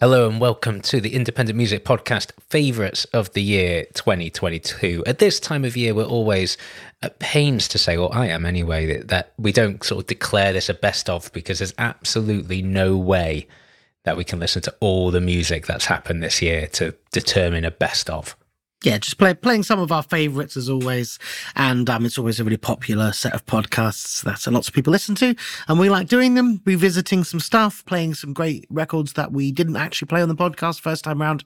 Hello and welcome to the Independent Music Podcast Favourites of the Year 2022. At this time of year, we're always at pains to say, or I am anyway, that, that we don't sort of declare this a best of because there's absolutely no way that we can listen to all the music that's happened this year to determine a best of yeah, just play, playing some of our favorites as always. And um, it's always a really popular set of podcasts that lots of people listen to. And we like doing them, revisiting some stuff, playing some great records that we didn't actually play on the podcast first time around.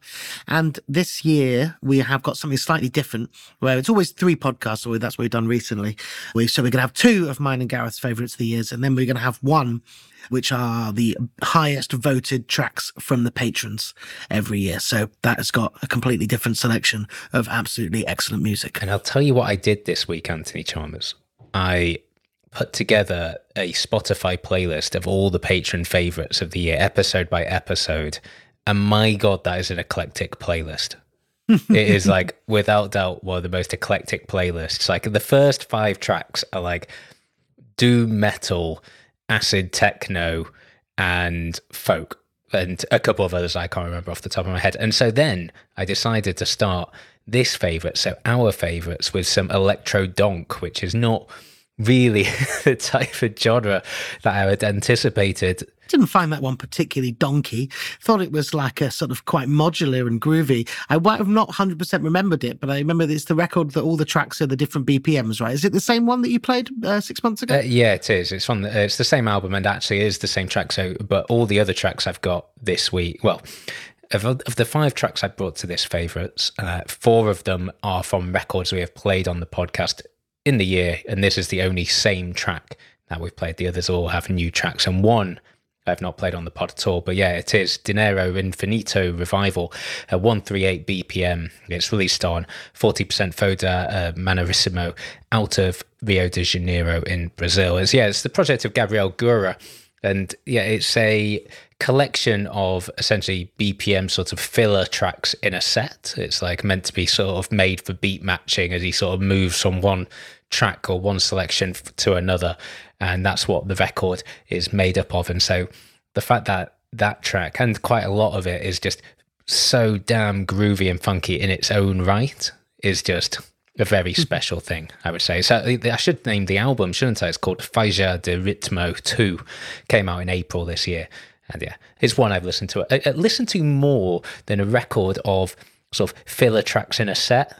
And this year we have got something slightly different where it's always three podcasts, or that's what we've done recently. We, so we're going to have two of mine and Gareth's favorites of the years. And then we're going to have one which are the highest voted tracks from the patrons every year. So that has got a completely different selection of absolutely excellent music. And I'll tell you what I did this week, Anthony Chalmers. I put together a Spotify playlist of all the patron favorites of the year, episode by episode. And my God, that is an eclectic playlist. it is like, without doubt, one of the most eclectic playlists. Like the first five tracks are like doom metal, acid techno, and folk, and a couple of others I can't remember off the top of my head. And so then I decided to start this favorite, so our favorites, with some electro donk, which is not really the type of genre that I had anticipated. Didn't find that one particularly donkey. Thought it was like a sort of quite modular and groovy. I might have not 100% remembered it, but I remember it's the record that all the tracks are the different BPMs, right? Is it the same one that you played uh, six months ago? Uh, yeah, it is. It's on. The, it's the same album and actually is the same track. So, but all the other tracks I've got this week, well, of, of the five tracks I brought to this favorites, uh, four of them are from records we have played on the podcast in the year, and this is the only same track that we've played. The others all have new tracks, and one I've not played on the pod at all. But yeah, it is Dinero Infinito Revival, at 138 BPM. It's released on 40% Foda uh, Maneiríssimo out of Rio de Janeiro in Brazil. It's, yeah, it's the project of Gabriel Gura. And yeah, it's a collection of essentially BPM sort of filler tracks in a set. It's like meant to be sort of made for beat matching as he sort of moves from one track or one selection to another. And that's what the record is made up of. And so the fact that that track and quite a lot of it is just so damn groovy and funky in its own right is just a very hmm. special thing, I would say. So I should name the album, shouldn't I? It's called Faixa de Ritmo 2. Came out in April this year. And yeah, it's one I've listened to. I, I listened to more than a record of sort of filler tracks in a set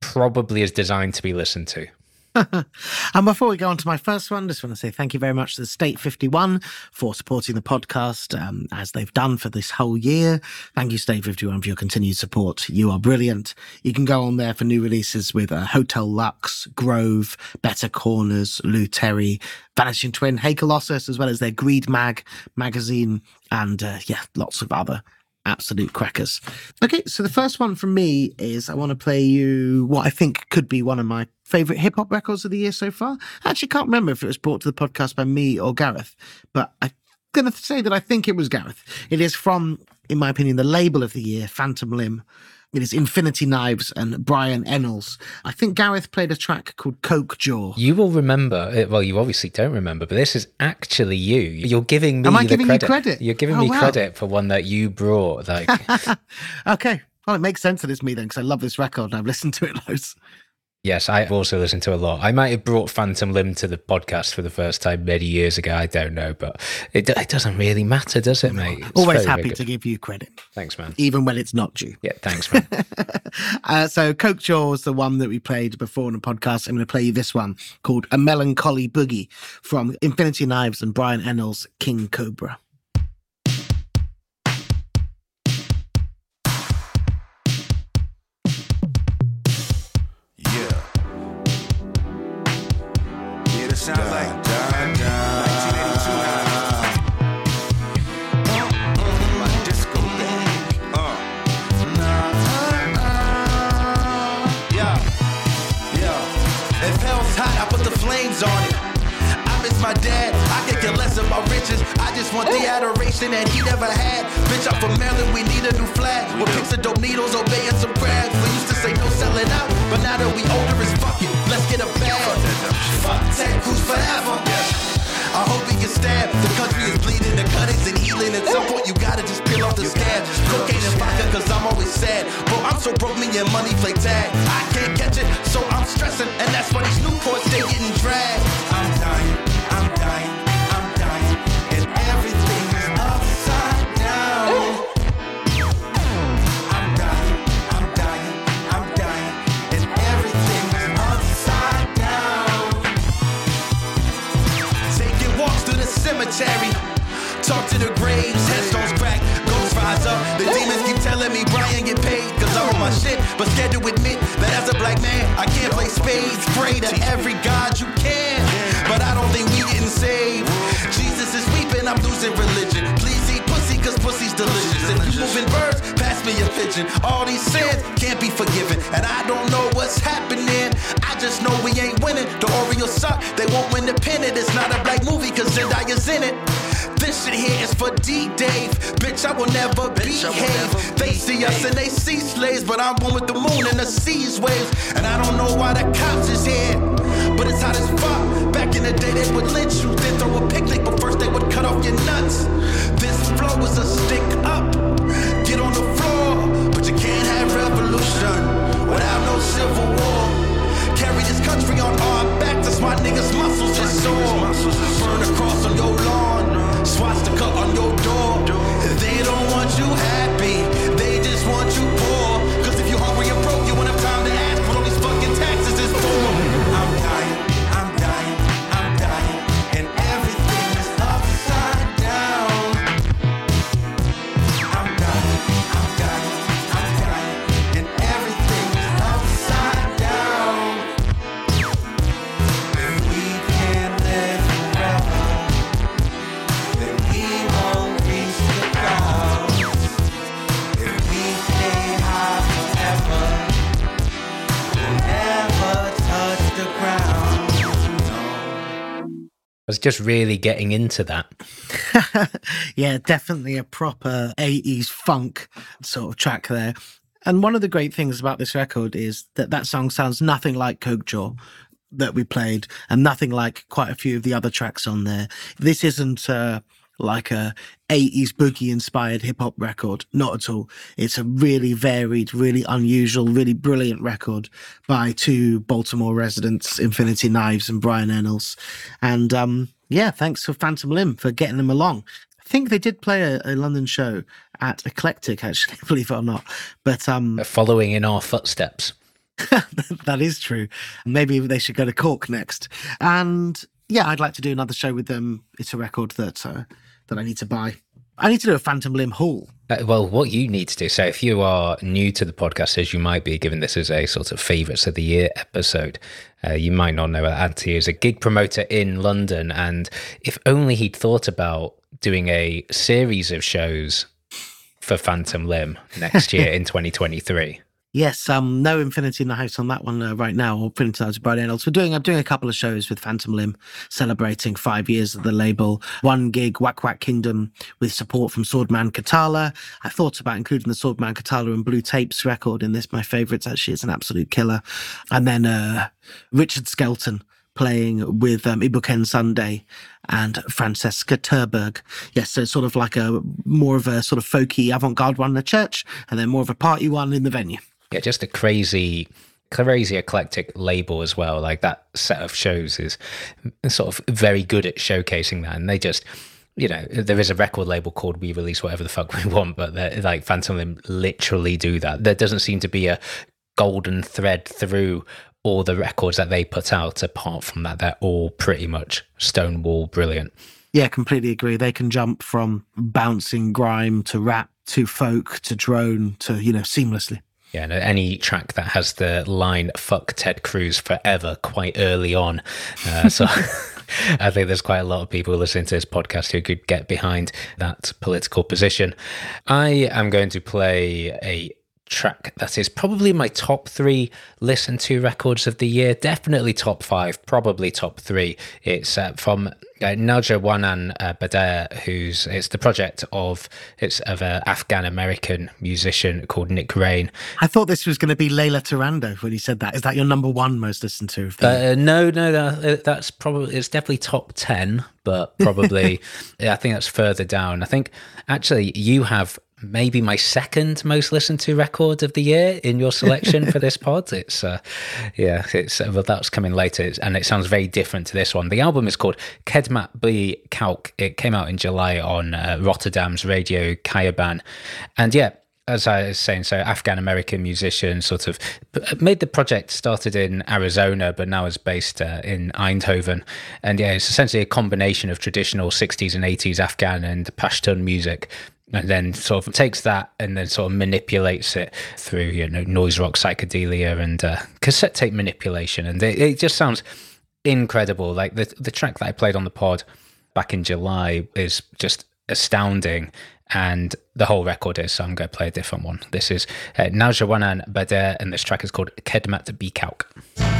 probably is designed to be listened to. and before we go on to my first one, just want to say thank you very much to State 51 for supporting the podcast um, as they've done for this whole year. Thank you, State 51, for your continued support. You are brilliant. You can go on there for new releases with uh, Hotel Lux, Grove, Better Corners, Lou Terry, Vanishing Twin, Hey Colossus, as well as their Greed Mag magazine, and uh, yeah, lots of other absolute crackers. Okay, so the first one from me is I want to play you what I think could be one of my favorite hip hop records of the year so far. I actually can't remember if it was brought to the podcast by me or Gareth, but I'm going to say that I think it was Gareth. It is from, in my opinion, the label of the year, Phantom Limb. It is Infinity Knives and Brian Ennals. I think Gareth played a track called Coke Jaw. You will remember. Uh, well, you obviously don't remember, but this is actually you. You're giving me. Am I the giving credit. you credit? You're giving oh, me wow. credit for one that you brought. Like, okay. Well, it makes sense that it's me then, because I love this record and I've listened to it loads. Yes, I've also listened to a lot. I might have brought Phantom Limb to the podcast for the first time many years ago. I don't know, but it, it doesn't really matter, does it, mate? It's Always happy to give you credit. Thanks, man. Even when it's not due. Yeah, thanks, man. uh, so, Coke Jaw was the one that we played before on the podcast. I'm going to play you this one called A Melancholy Boogie from Infinity Knives and Brian Ennals' King Cobra. I just want the adoration that he never had. Bitch, I'm from Maryland. We need a new flag. With pics of dope needles, obeying some crabs. We used to say no selling out, but now that we older, it's fuck it. Let's get a bag. Fuck Ted Cruz forever. I hope he gets stabbed. The country is bleeding, the cut isn't healing. At some point, you gotta just peel off the scab. Cocaine and vodka, cause I'm always sad. Bro, I'm so broke, me and money play tag. I can't catch it, so I'm stressing. And that's why these new Newports, But scared to admit that as a black man, I can't play spades. Pray to every god you can. But I don't think we getting saved. Jesus is weeping, I'm losing religion. Please eat pussy, cause pussy's delicious. If you moving birds, pass me a pigeon. All these sins can't be forgiven. And I don't know what's happening. I just know we ain't winning. The Orioles suck, they won't win the pennant. It's not a black movie, cause Zendaya's in it. This shit here is for D Dave. Bitch, I will never behave. They see us and they see slaves, but I'm one with the moon and the seas waves. And I don't know why the cops is here, but it's hot as fuck. Back in the day, they would lynch you, then throw a picnic, but first they would cut off your nuts. This flow is a stick up. Get on the floor, but you can't have revolution without no civil war. Carry this country on our back, that's why niggas' muscles is sore. Was just really getting into that. yeah, definitely a proper 80s funk sort of track there. And one of the great things about this record is that that song sounds nothing like Coke Jaw that we played and nothing like quite a few of the other tracks on there. This isn't uh, like a 80s boogie inspired hip hop record. Not at all. It's a really varied, really unusual, really brilliant record by two Baltimore residents, Infinity Knives and Brian Ennals. And um, yeah, thanks for Phantom Limb for getting them along. I think they did play a, a London show at Eclectic, actually, believe it or not. But um, Following in our footsteps. that is true. Maybe they should go to Cork next. And yeah, I'd like to do another show with them. It's a record that uh, that I need to buy. I need to do a Phantom Limb haul. Uh, well, what you need to do, so if you are new to the podcast, as you might be, given this is a sort of favourites of the year episode, uh, you might not know that Antti is a gig promoter in London. And if only he'd thought about doing a series of shows for Phantom Limb next year in 2023. Yes, um, no Infinity in the house on that one uh, right now, or to Brian Ennals. We're doing, I'm doing a couple of shows with Phantom Limb, celebrating five years of the label. One gig, Whack Whack Kingdom, with support from Swordman Kitala. I thought about including the Swordman Kitala and Blue Tapes record in this. My favourites, actually, is an absolute killer. And then uh, Richard Skelton playing with um, Ibukun Sunday and Francesca Ter-Berg. Yes, so it's sort of like a more of a sort of folky avant-garde one in the church, and then more of a party one in the venue. Yeah, just a crazy, crazy eclectic label as well. Like that set of shows is sort of very good at showcasing that, and they just. You know, there is a record label called We Release Whatever the Fuck We Want, but like Phantom Limb literally do that. There doesn't seem to be a golden thread through all the records that they put out. Apart from that, they're all pretty much stonewall brilliant. Yeah, completely agree. They can jump from bouncing grime to rap to folk to drone to, you know, seamlessly. Yeah, and any track that has the line "fuck Ted Cruz forever" quite early on, uh, so I think there's quite a lot of people listening to this podcast who could get behind that political position. I am going to play a track that is probably my top three listen to records of the year. Definitely top five, probably top three. It's uh, from uh, Naja Wanan uh, Badair, who's it's the project of it's of an Afghan American musician called Nick Rain. I thought this was going to be Layla Tarando when you said that. Is that your number one most listened to? of the year? Uh, no, no, no, that's probably it's definitely top ten, but probably yeah, I think that's further down. I think actually you have maybe my second most listened to record of the year in your selection for this pod. It's uh, yeah, it's uh, well that's coming later, It's- and it sounds very different to this one. The album is called Kedmat B Kalk. It came out in July on uh, Rotterdam's Radio Kayaban, and yeah as I was saying, so Afghan American musician sort of made the project started in Arizona, but now is based uh, in Eindhoven. And yeah, it's essentially a combination of traditional 60s and 80s Afghan and Pashtun music. And then sort of takes that and then sort of manipulates it through, you know, noise rock, psychedelia, and uh, cassette tape manipulation. And it, it just sounds incredible. Like the the track that I played on the pod back in July is just astounding. And the whole record is, so I'm going to play a different one. This is uh, Naujawanan Bader, and this track is called Kedmat Bikauk.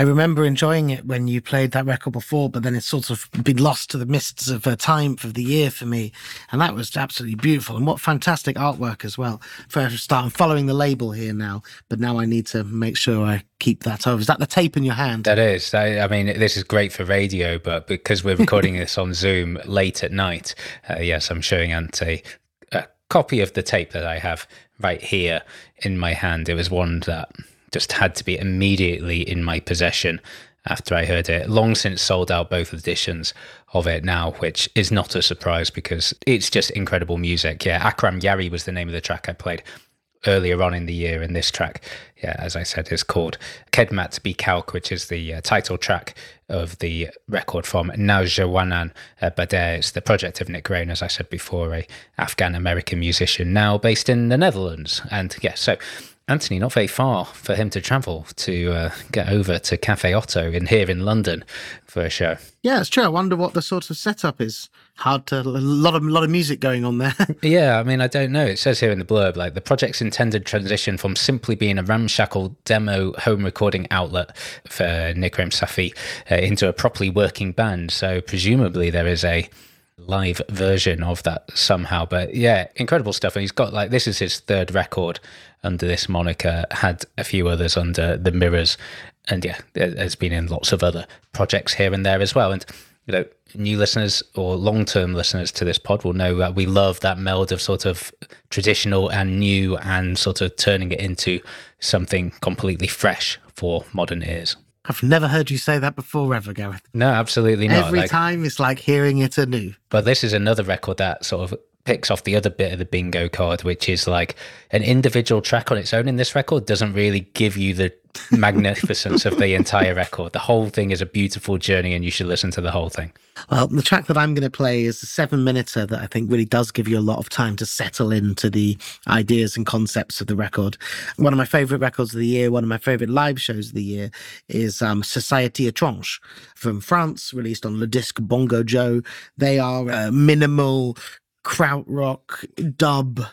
I remember enjoying it when you played that record before, but then it's sort of been lost to the mists of uh, time for the year for me. And that was absolutely beautiful. And what fantastic artwork as well. First start, I'm following the label here now, but now I need to make sure I keep that over. Is that the tape in your hand? That is. I, I mean, this is great for radio, but because we're recording this on Zoom late at night, uh, yes, I'm showing Ante a copy of the tape that I have right here in my hand. It was one that just had to be immediately in my possession after I heard it. Long since sold out both editions of it now, which is not a surprise because it's just incredible music. Yeah, Akram Yari was the name of the track I played earlier on in the year, and this track, yeah, as I said, is called Kedmat Bikalk, which is the uh, title track of the record from Naujawanan uh. It's the project of Nick Raine, as I said before, a Afghan American musician now based in the Netherlands. And yeah, so Anthony, not very far for him to travel to uh, get over to Cafe OTO in here in London for a show. Yeah, it's true. I wonder what the sort of setup is. Hard to a lot of lot of music going on there. yeah, I mean, I don't know. It says here in the blurb, like the project's intended transition from simply being a ramshackle demo home recording outlet for Nick Safi uh, into a properly working band. So presumably there is a live version of that somehow. But yeah, incredible stuff. And he's got like this is his third record under this moniker. Had a few others under the Mirrors, and yeah, has been in lots of other projects here and there as well. And you know, new listeners or long-term listeners to this pod will know that we love that meld of sort of traditional and new, and sort of turning it into something completely fresh for modern ears. I've never heard you say that before, ever, Gareth. No, absolutely not. Every like, time it's like hearing it anew. But this is another record that sort of picks off the other bit of the bingo card, which is like an individual track on its own in this record doesn't really give you the magnificence of the entire record. The whole thing is a beautiful journey and you should listen to the whole thing. Well, the track that I'm going to play is a seven minuter that I think really does give you a lot of time to settle into the ideas and concepts of the record. One of my favorite records of the year, one of my favorite live shows of the year is um, Société Étrange from France, released on Le Disque Bongo Joe. They are a minimal krautrock, dub,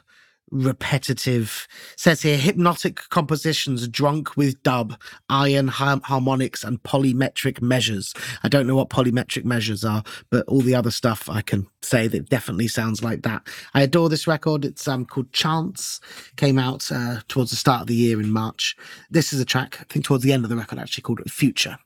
repetitive. Says here hypnotic compositions drunk with dub, iron harmonics, and polymetric measures. I don't know what polymetric measures are, but all the other stuff I can say that definitely sounds like that. I adore this record. It's um, called Chance. Came out uh, towards the start of the year in March. This is a track, I think, towards the end of the record, actually called Future.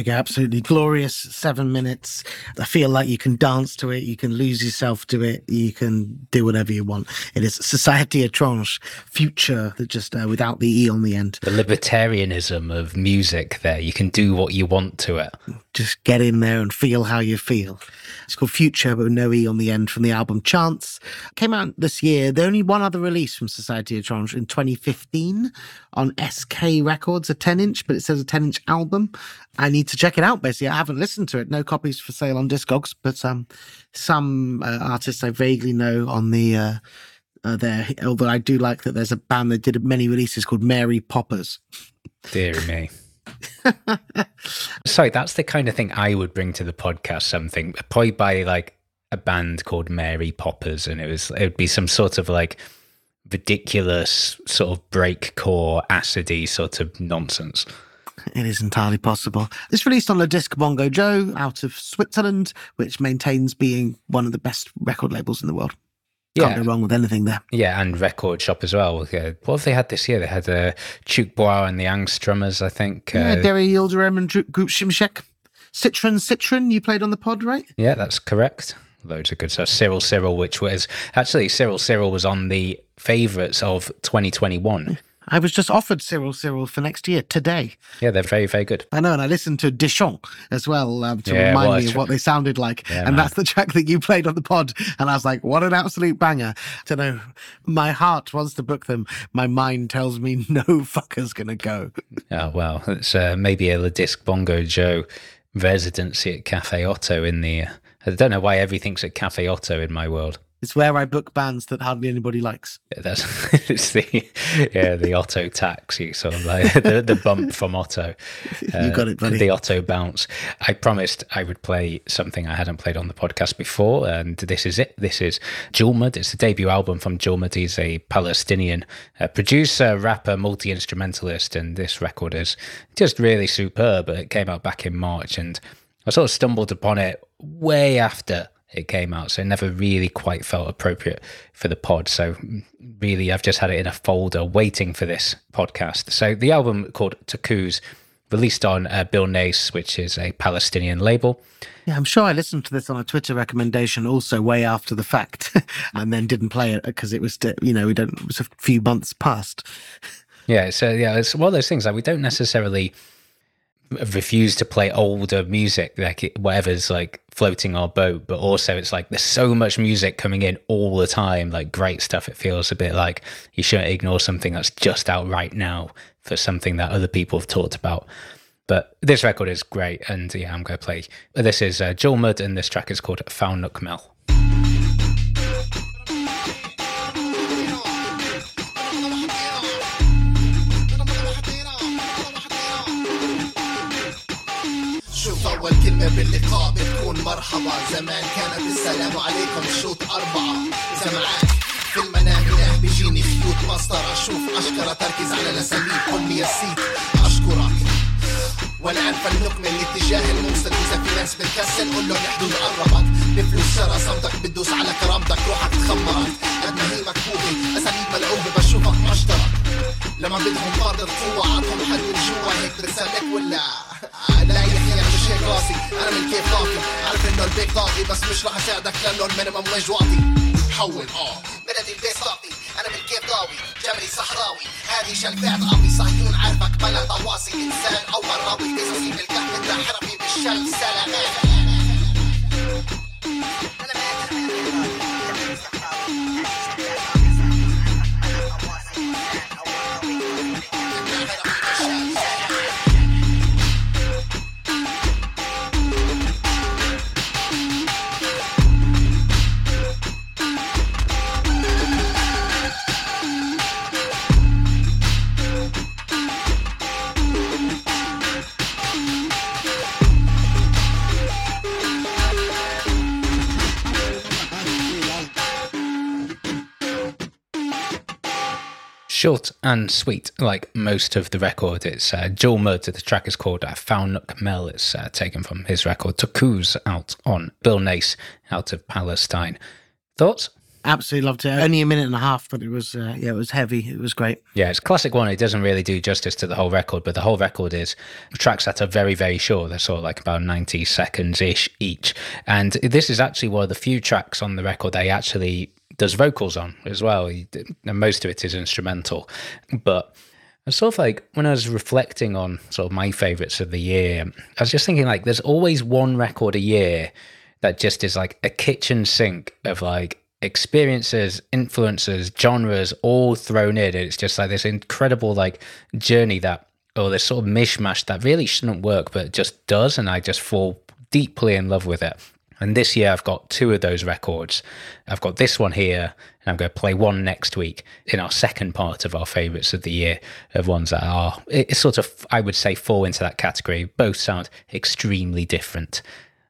Go. Absolutely glorious seven minutes. I feel like you can dance to it. You can lose yourself to it. You can do whatever you want. It is Société Étrange, future that just uh, without the E on the end. The libertarianism of music there. You can do what you want to it. Just get in there and feel how you feel. It's called Future, but with no E on the end from the album Chance. Came out this year. The only one other release from Société Étrange in 2015 on SK Records, a 10 inch, but it says a 10 inch album. I need to check it out, basically. I haven't listened to it. No copies for sale on Discogs, but um, some uh, artists I vaguely know on the. Uh, uh, there, although I do like that there's a band that did many releases called Mary Poppers. Dear me. Sorry, that's the kind of thing I would bring to the podcast. Something probably by like a band called Mary Poppers, and it was it would be some sort of like ridiculous sort of breakcore acidy sort of nonsense. It is entirely possible. It's released on the disc Bongo Joe out of Switzerland, which maintains being one of the best record labels in the world. Can't Yeah. go wrong with anything there. Yeah, and record shop as well. Yeah. What have they had this year? They had uh, Chuk Bois and the Angstrummers, I think. Yeah, Uh, Derya Yıldırım and Grup Şimşek. Citron Citron, you played on the pod, right? Yeah, that's correct. Loads of good stuff. Cyril Cyril, which was actually Cyril Cyril was on the favourites of 2021. I was just offered Cyril Cyril for next year today. Yeah, they're very, very good. I know, and I listened to Deschamps as well um, to Yeah, remind well, me of what they sounded like. Yeah, and man. that's the track that you played on the pod. And I was like, what an absolute banger. To know my heart wants to book them. My mind tells me no fucker's going to go. Oh, well, it's uh, maybe a Disc Bongo Joe residency at Cafe OTO in the. Uh, I don't know why everything's at Cafe OTO in my world. It's where I book bands that hardly anybody likes. Yeah, That's it's the yeah the Otto taxi sort of like the, the bump from Otto. You got it, buddy. The Otto bounce. I promised I would play something I hadn't played on the podcast before, and this is it. This is Julmud. It's the debut album from Julmud. He's a Palestinian uh, producer, rapper, multi instrumentalist, and this record is just really superb. It came out back in March, and I sort of stumbled upon it way after it came out, so it never really quite felt appropriate for the pod. So, really, I've just had it in a folder waiting for this podcast. So, the album called Tuqoos, released on uh, Bill Nace, which is a Palestinian label. Yeah, I'm sure I listened to this on a Twitter recommendation also way after the fact and then didn't play it because it was, you know, we don't, it was a few months past. Yeah, so yeah, it's one of those things like we don't necessarily refuse to play older music, like whatever's like floating our boat. But also, it's like there's so much music coming in all the time, like great stuff. It feels a bit like you shouldn't ignore something that's just out right now for something that other people have talked about. But this record is great, and yeah, I'm going to play. This is uh, Julmud, and this track is called Found Nook Mel. باللقاء بتكون مرحبا. زمان كانت السلام عليكم الشوط أربعة. إذا معاك في المنام إله بيجيني خيوط مسطرة. شوف أشكرة تركز على الأساليب قل لي السيت أشكرك. والآن فلنكمل الاتجاه الموصل إذا في ناس بتكسل قول له الحدود قربت بفلوس شرى صمتك بتدوس على كرامتك. روحك تخمرت قد ما هي مكتوبة أساليب ملعوبة. بشوفك مشترك. لما بدهم قادر قوة عطهم حد من جوا هيك برسالك ولا؟ لا يحيى مش هيك راسي أنا من كيف طاقي عارف إنه البيك ضاغي بس مش رح أساعدك لأنه المينيمم ويج واطي. حول. آه. بلدي البيت طاقي أنا من كيف ضاوي جبلي صحراوي. هذه شلفات قوي صهيون عارفك بلا طواسي. إنسان أو غراوي قصصي انت حرفي بالشلف سلامات Short and sweet, like most of the record. It's uh, Julmud. The track is called uh, Found Mel. It's uh, taken from his record Tuqoos out on Bilna'ad out of Palestine. Thoughts? absolutely loved it. Only a minute and a half, but it was uh, yeah, it was heavy. It was great. Yeah, it's classic one. It doesn't really do justice to the whole record, but the whole record is tracks that are very, very short. They're sort of like about 90 seconds ish each. And this is actually one of the few tracks on the record they actually does vocals on as well. He, and most of it is instrumental. But I sort of like, when I was reflecting on sort of my favorites of the year, I was just thinking like, there's always one record a year that just is like a kitchen sink of like experiences, influences, genres all thrown in. It's just like this incredible like journey that, or this sort of mishmash that really shouldn't work, but just does. And I just fall deeply in love with it. And this year I've got two of those records. I've got this one here, and I'm going to play one next week in our second part of our favourites of the year of ones that are, it sort of, I would say, fall into that category. Both sound extremely different.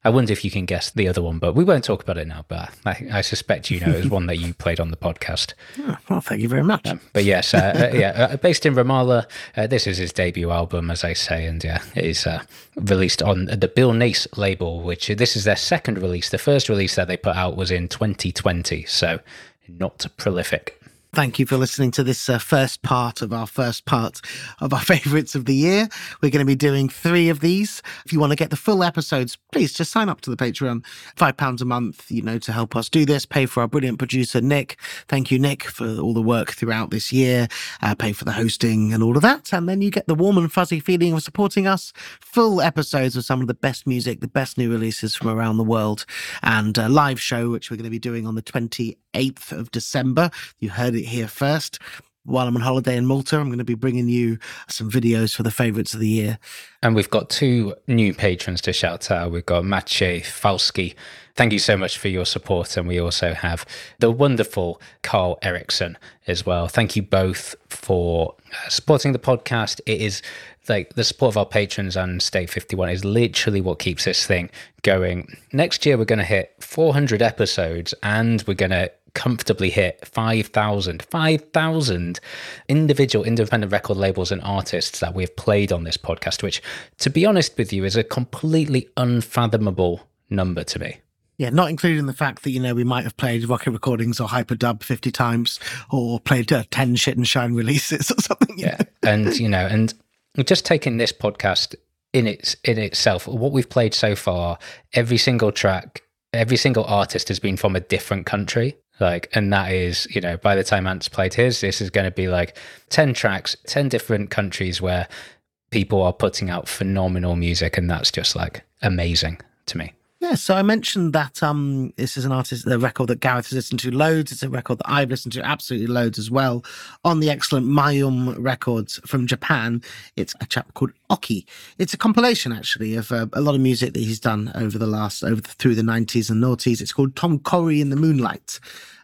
I wonder if you can guess the other one, but we won't talk about it now. But I, I suspect you know it was one that you played on the podcast. Oh, well, thank you very much. Um, but yes, uh, uh, yeah, uh, based in Ramallah. Uh, this is his debut album, as I say, and yeah, it is uh, released on the Bilna'ad label. Which this is their second release. The first release that they put out was in 2020, so not prolific. Thank you for listening to this uh, first part of our first part of our favourites of the year. We're going to be doing three of these. If you want to get the full episodes, please just sign up to the Patreon. Five pounds a month, you know, to help us do this. Pay for our brilliant producer, Nick. Thank you, Nick, for all the work throughout this year. Uh, pay for the hosting and all of that. And then you get the warm and fuzzy feeling of supporting us. Full episodes of some of the best music, the best new releases from around the world, and a live show, which we're going to be doing on the 28th of December. You heard it here first. While I'm on holiday in Malta, I'm going to be bringing you some videos for the favourites of the year. And we've got two new patrons to shout out. We've got Maciej Falski. Thank you so much for your support. And we also have the wonderful Carl Erickson as well. Thank you both for uh, supporting the podcast. It is like the support of our patrons and State 51 is literally what keeps this thing going. Next year, we're going to hit 400 episodes and we're going to comfortably hit 5,000, 5,000 individual independent record labels and artists that we've played on this podcast, which, to be honest with you, is a completely unfathomable number to me. Yeah, not including the fact that, you know, we might have played Rocket Recordings or Hyperdub 50 times or played uh, 10 shit and shine releases or something. Yeah. and, you know, and just taking this podcast in its in itself, what we've played so far, every single track, every single artist has been from a different country. Like, and that is, you know, by the time Ant's played his, this is going to be like 10 tracks, 10 different countries where people are putting out phenomenal music. And that's just like amazing to me. Yeah, so I mentioned that um, this is an artist, the record that Gareth has listened to loads. It's a record that I've listened to absolutely loads as well on the excellent Mayum Records from Japan. It's a chap called Oki. It's a compilation actually of uh, a lot of music that he's done over the last over the, through the nineties and noughties. It's called Tonkori in the Moonlight.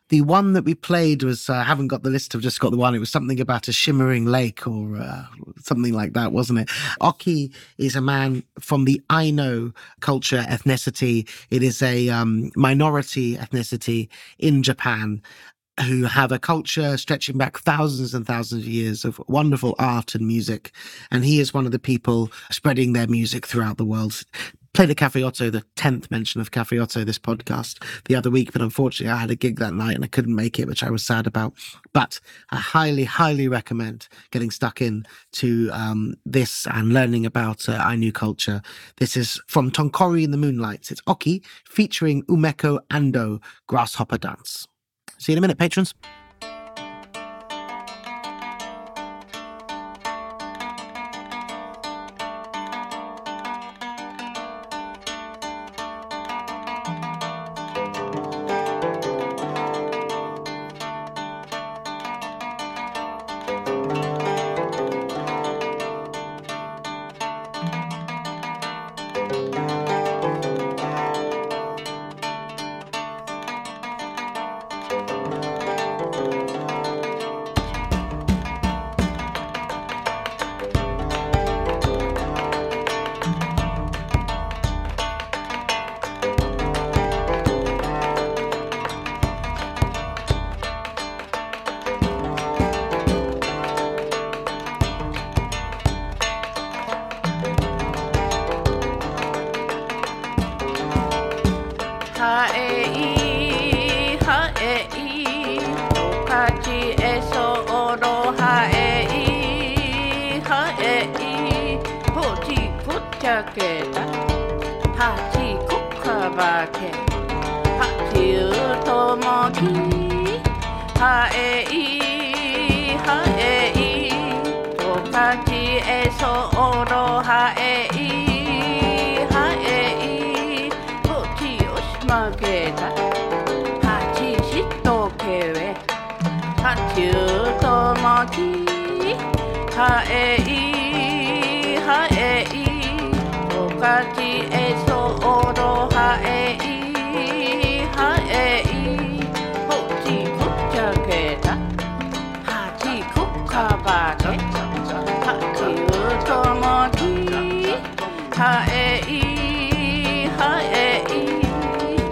The one that we played was, uh, I haven't got the list, I've just got the one. It was something about a shimmering lake or uh, something like that, wasn't it? Oki is a man from the Ainu culture ethnicity. It is a um, minority ethnicity in Japan who have a culture stretching back thousands and thousands of years of wonderful art and music. And he is one of the people spreading their music throughout the world played at Cafe OTO, the 10th mention of Cafe OTO this podcast the other week, but unfortunately I had a gig that night and I couldn't make it, which I was sad about. But I highly, highly recommend getting stuck in to um, this and learning about uh, Ainu culture. This is from Tonkori in the Moonlights. It's Oki featuring Umeko Ando Grasshopper Dance. See you in a minute, patrons. 咲きえそうのハエイハエイ時をしまげた八しとけえ八中ともきハエイハエイおかきえそうのハエイハエイ時こっちゃけた八こかばけはえいはえい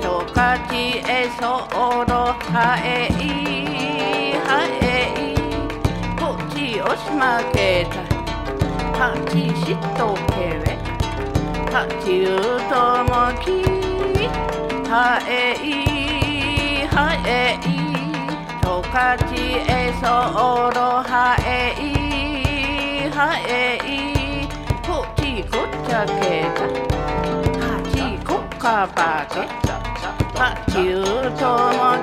とかちえそろはえいはえいこっち押しまけたはちしとけれはちうともきはえいはえいとかちえそろはえいはえいっちこっちゃけたはちこかばけはちうとも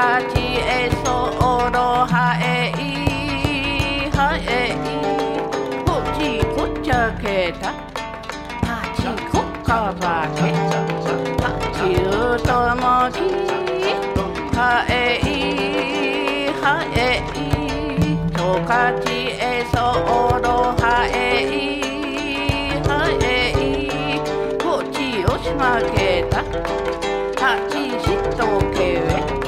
かちえそおろはえい。はえい。こっちこっちゃけた。はちこかばけはちうともきはえい。はえい。とかちえそおろはえい。はえい。こっちおしまけた。はちしとけ